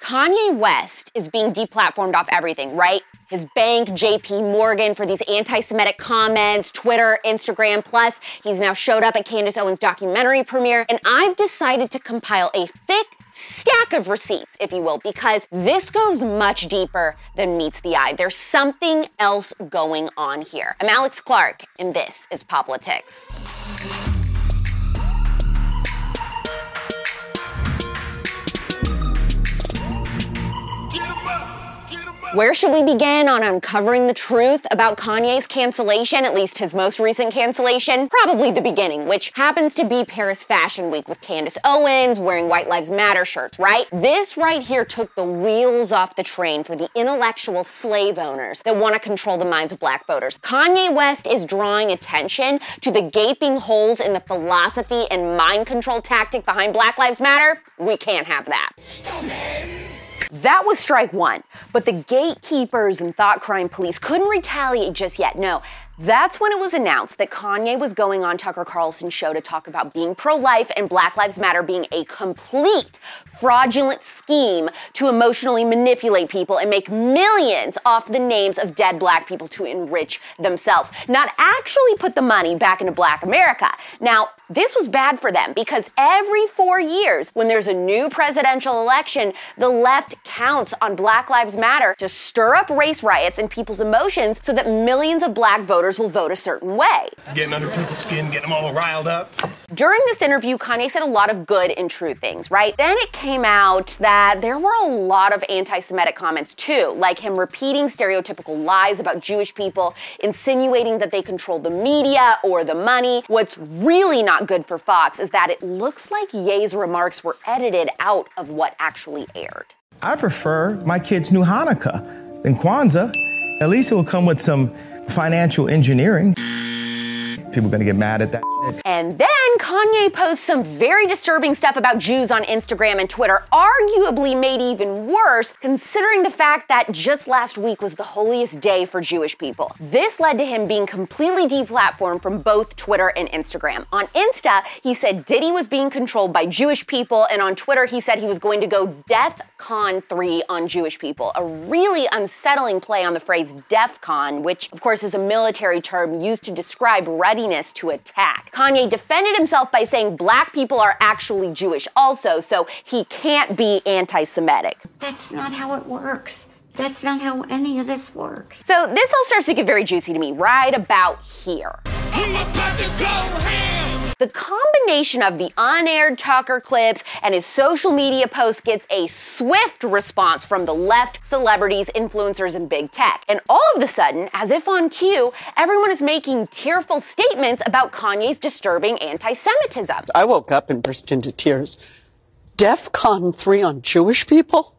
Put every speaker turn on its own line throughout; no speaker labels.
Kanye West is being deplatformed off everything, right? his bank, JP Morgan, for these anti Semitic comments, Twitter, Instagram. Plus, he's now showed up at Candace Owens' documentary premiere. And I've decided to compile a thick stack of receipts, if you will, because this goes much deeper than meets the eye. There's something else going on here. I'm Alex Clark, and this is POPlitics. Where should we begin on uncovering the truth about Kanye's cancellation, at least his most recent cancellation? Probably the beginning, which happens to be Paris Fashion Week with Candace Owens wearing White Lives Matter shirts, right? This right here took the wheels off the train for the intellectual slave owners that want to control the minds of black voters. Kanye West is drawing attention to the gaping holes in the philosophy and mind control tactic behind Black Lives Matter. We can't have that. That was strike one. But the gatekeepers and thought crime police couldn't retaliate just yet. No, that's when it was announced that Kanye was going on Tucker Carlson's show to talk about being pro life and Black Lives Matter being a complete fraudulent scheme to emotionally manipulate people and make millions off the names of dead black people to enrich themselves, not actually put the money back into black America. Now, this was bad for them because every four years, when there's a new presidential election, the left counts on Black Lives Matter to stir up race riots and people's emotions so that millions of black voters voters will vote a certain way.
Getting under people's skin, getting them all riled up.
During this interview, Kanye said a lot of good and true things, right? Then it came out that there were a lot of anti Semitic comments too, like him repeating stereotypical lies about Jewish people, insinuating that they control the media or the money. What's really not good for Fox is that it looks like Ye's remarks were edited out of what actually aired.
I prefer my kids knew Hanukkah than Kwanzaa. At least it will come with some financial engineering. People are gonna get mad at that.
And then Kanye posts some very disturbing stuff about Jews on Instagram and Twitter, arguably made even worse considering the fact that just last week was the holiest day for Jewish people. This led to him being completely deplatformed from both Twitter and Instagram. On Insta, he said Diddy was being controlled by Jewish people, and on Twitter, he said he was going to go DEF CON 3 on Jewish people. A really unsettling play on the phrase DEF CON, which of course is a military term used to describe readiness to attack. Kanye defended himself by saying black people are actually Jewish also, so he can't be anti Semitic.
That's not how it works. That's not how any of this works.
So this all starts to get very juicy to me right about here. The combination of the unaired Tucker clips and his social media posts gets a swift response from the left, celebrities, influencers, and big tech. And all of a sudden, as if on cue, everyone is making tearful statements about Kanye's disturbing anti Semitism.
I woke up and burst into tears. DEF CON 3 on Jewish people?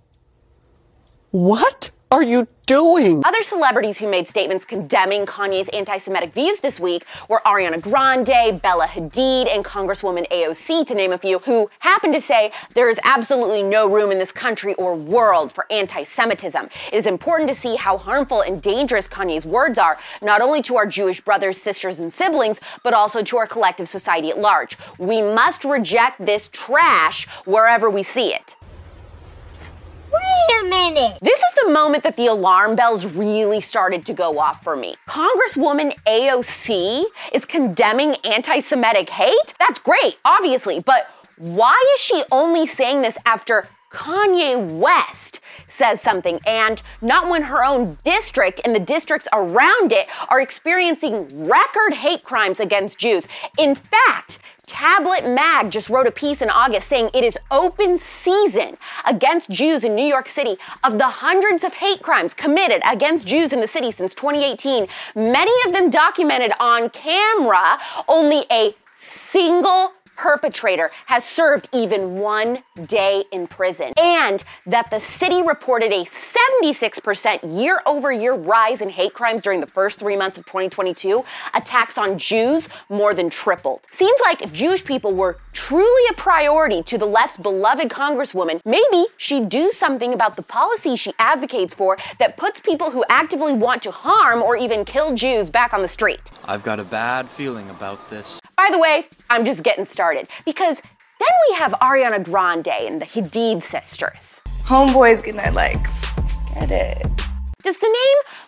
What? Are you doing?
Other celebrities who made statements condemning Kanye's anti Semitic views this week were Ariana Grande, Bella Hadid, and Congresswoman AOC, to name a few, who happened to say there is absolutely no room in this country or world for anti Semitism. It is important to see how harmful and dangerous Kanye's words are, not only to our Jewish brothers, sisters, and siblings, but also to our collective society at large. We must reject this trash wherever we see it.
A minute.
This is the moment that the alarm bells really started to go off for me. Congresswoman AOC is condemning anti Semitic hate? That's great, obviously, but why is she only saying this after Kanye West says something, and not when her own district and the districts around it are experiencing record hate crimes against Jews. In fact, Tablet Mag just wrote a piece in August saying it is open season against Jews in New York City. Of the hundreds of hate crimes committed against Jews in the city since 2018, many of them documented on camera, only a single perpetrator has served even one day in prison, and that the city reported a 76% year over year rise in hate crimes during the first three months of 2022, attacks on Jews more than tripled. Seems like if Jewish people were truly a priority to the left's beloved Congresswoman, maybe she'd do something about the policy she advocates for that puts people who actively want to harm or even kill Jews back on the street.
I've got a bad feeling about this.
By the way, I'm just getting started because then we have Ariana Grande and the Hadid sisters.
Homeboy's gonna like get it.
Does the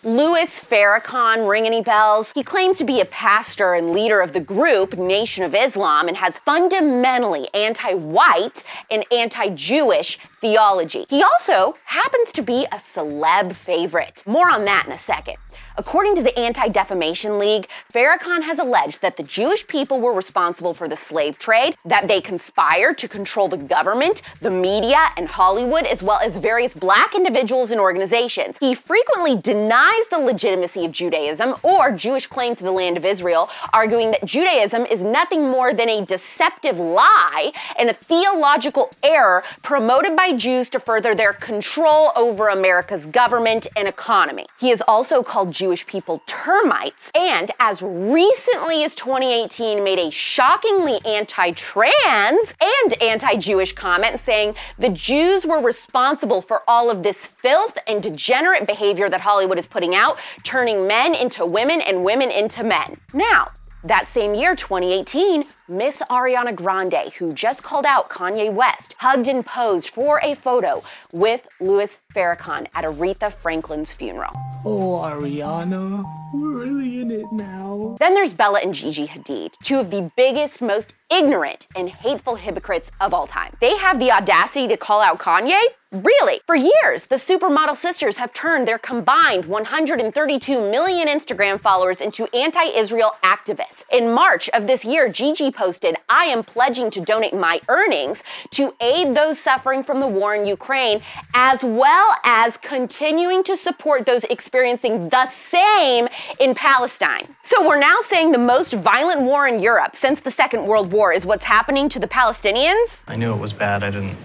name Louis Farrakhan ring any bells? He claims to be a pastor and leader of the group Nation of Islam and has fundamentally anti white and anti Jewish theology. He also happens to be a celeb favorite. More on that in a second. According to the Anti Defamation League, Farrakhan has alleged that the Jewish people were responsible for the slave trade, that they conspired to control the government, the media, and Hollywood, as well as various black individuals and organizations. He frequently denies the legitimacy of Judaism or Jewish claim to the land of Israel, arguing that Judaism is nothing more than a deceptive lie and a theological error promoted by Jews to further their control over America's government and economy. He is also called Jewish people termites, and as recently as 2018 made a shockingly anti trans and anti Jewish comment saying the Jews were responsible for all of this filth and degenerate behavior that Hollywood is putting out, turning men into women and women into men. Now, that same year, 2018, Miss Ariana Grande, who just called out Kanye West, hugged and posed for a photo with Louis Farrakhan at Aretha Franklin's funeral.
Oh, Ariana, we're really in it now.
Then there's Bella and Gigi Hadid, two of the biggest, most ignorant, and hateful hypocrites of all time. They have the audacity to call out Kanye? Really? For years, the supermodel sisters have turned their combined 132 million Instagram followers into anti Israel activists. In March of this year, Gigi posted, I am pledging to donate my earnings to aid those suffering from the war in Ukraine, as well as continuing to support those experiencing the same in Palestine. So we're now saying the most violent war in Europe since the Second World War is what's happening to the Palestinians?
I knew it was bad. I didn't.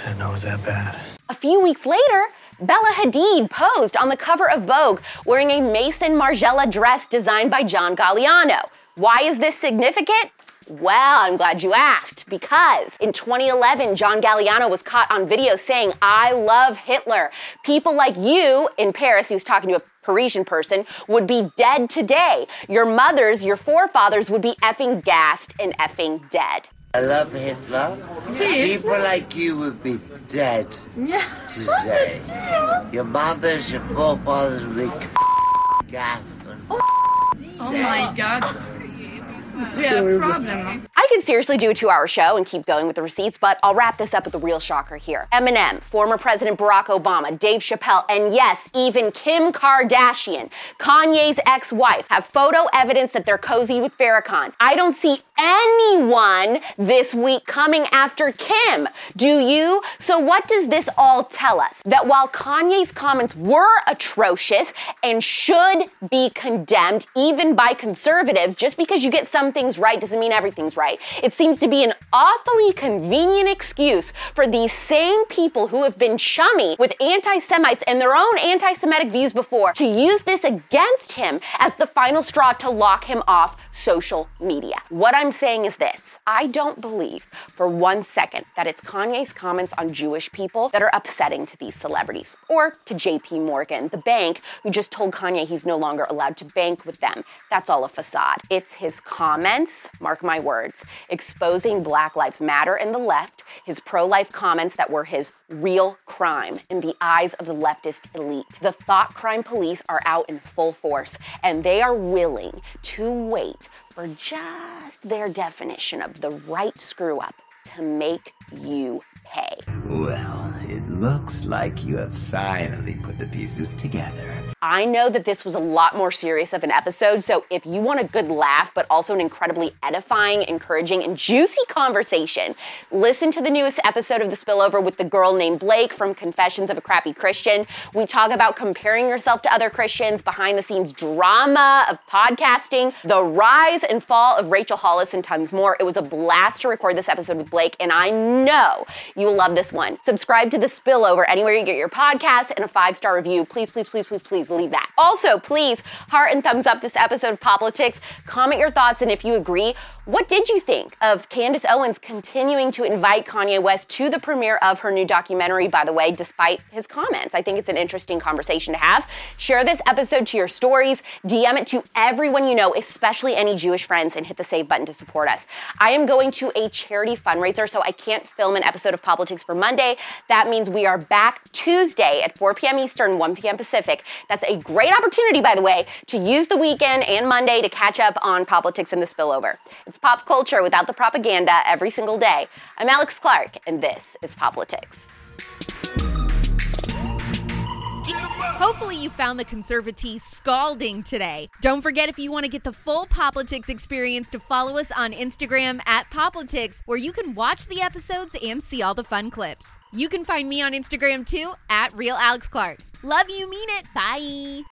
I didn't know it was that bad.
A few weeks later, Bella Hadid posed on the cover of Vogue wearing a Maison Margiela dress designed by John Galliano. Why is this significant? Well, I'm glad you asked because in 2011, John Galliano was caught on video saying, I love Hitler. People like you in Paris, he was talking to a Parisian person, would be dead today. Your mothers, your forefathers would be effing gassed and effing dead.
I love Hitler. People like you would be dead today. Your mothers, your forefathers would be gassed.
And Oh, oh my god. A problem.
Could seriously do a two hour show and keep going with the receipts, but I'll wrap this up with a real shocker here. Eminem, former President Barack Obama, Dave Chappelle, and yes, even Kim Kardashian, Kanye's ex wife, have photo evidence that they're cozy with Farrakhan. I don't see anyone this week coming after Kim. Do you? So, what does this all tell us? That while Kanye's comments were atrocious and should be condemned, even by conservatives, just because you get some things right doesn't mean everything's right. It seems to be an awfully convenient excuse for these same people who have been chummy with anti Semites and their own anti Semitic views before to use this against him as the final straw to lock him off social media. What I'm saying is this I don't believe for one second that it's Kanye's comments on Jewish people that are upsetting to these celebrities or to JP Morgan, the bank who just told Kanye he's no longer allowed to bank with them. That's all a facade. It's his comments, mark my words, exposing Black Lives Matter and the left, his pro life comments that were his real crime in the eyes of the leftist elite. The thought crime police are out in full force and they are willing to wait for just their definition of the right screw up to make you pay.
Well, it looks like you have finally put the pieces together.
I know that this was a lot more serious of an episode, so if you want a good laugh, but also an incredibly edifying, encouraging, and juicy conversation, listen to the newest episode of The Spillover with the girl named Blake from Confessions of a Crappy Christian. We talk about comparing yourself to other Christians, behind the scenes drama of podcasting, the rise and fall of Rachel Hollis, and tons more. It was a blast to record this episode with Blake, and I know you'll love this one. Subscribe to The Spillover anywhere you get your podcasts and a five star review. Please, please, please, please, please leave that. Also, please heart and thumbs up this episode of POPlitics. Comment your thoughts, and if you agree, what did you think of Candace Owens continuing to invite Kanye West to the premiere of her new documentary, by the way, despite his comments? I think it's an interesting conversation to have. Share this episode to your stories, DM it to everyone you know, especially any Jewish friends, and hit the save button to support us. I am going to a charity fundraiser, so I can't film an episode of POPlitics for Monday. That means we are back Tuesday at 4 p.m. Eastern, 1 p.m. Pacific. That's a great opportunity, by the way, to use the weekend and Monday to catch up on POPlitics and the spillover. It's pop culture without the propaganda every single day. I'm Alex Clark, and this is POPlitics.
Hopefully, you found the conservatee scalding today. Don't forget, if you want to get the full POPlitics experience, to follow us on Instagram at POPlitics, where you can watch the episodes and see all the fun clips. You can find me on Instagram too at Real Alex Clark. Love you, mean it. Bye.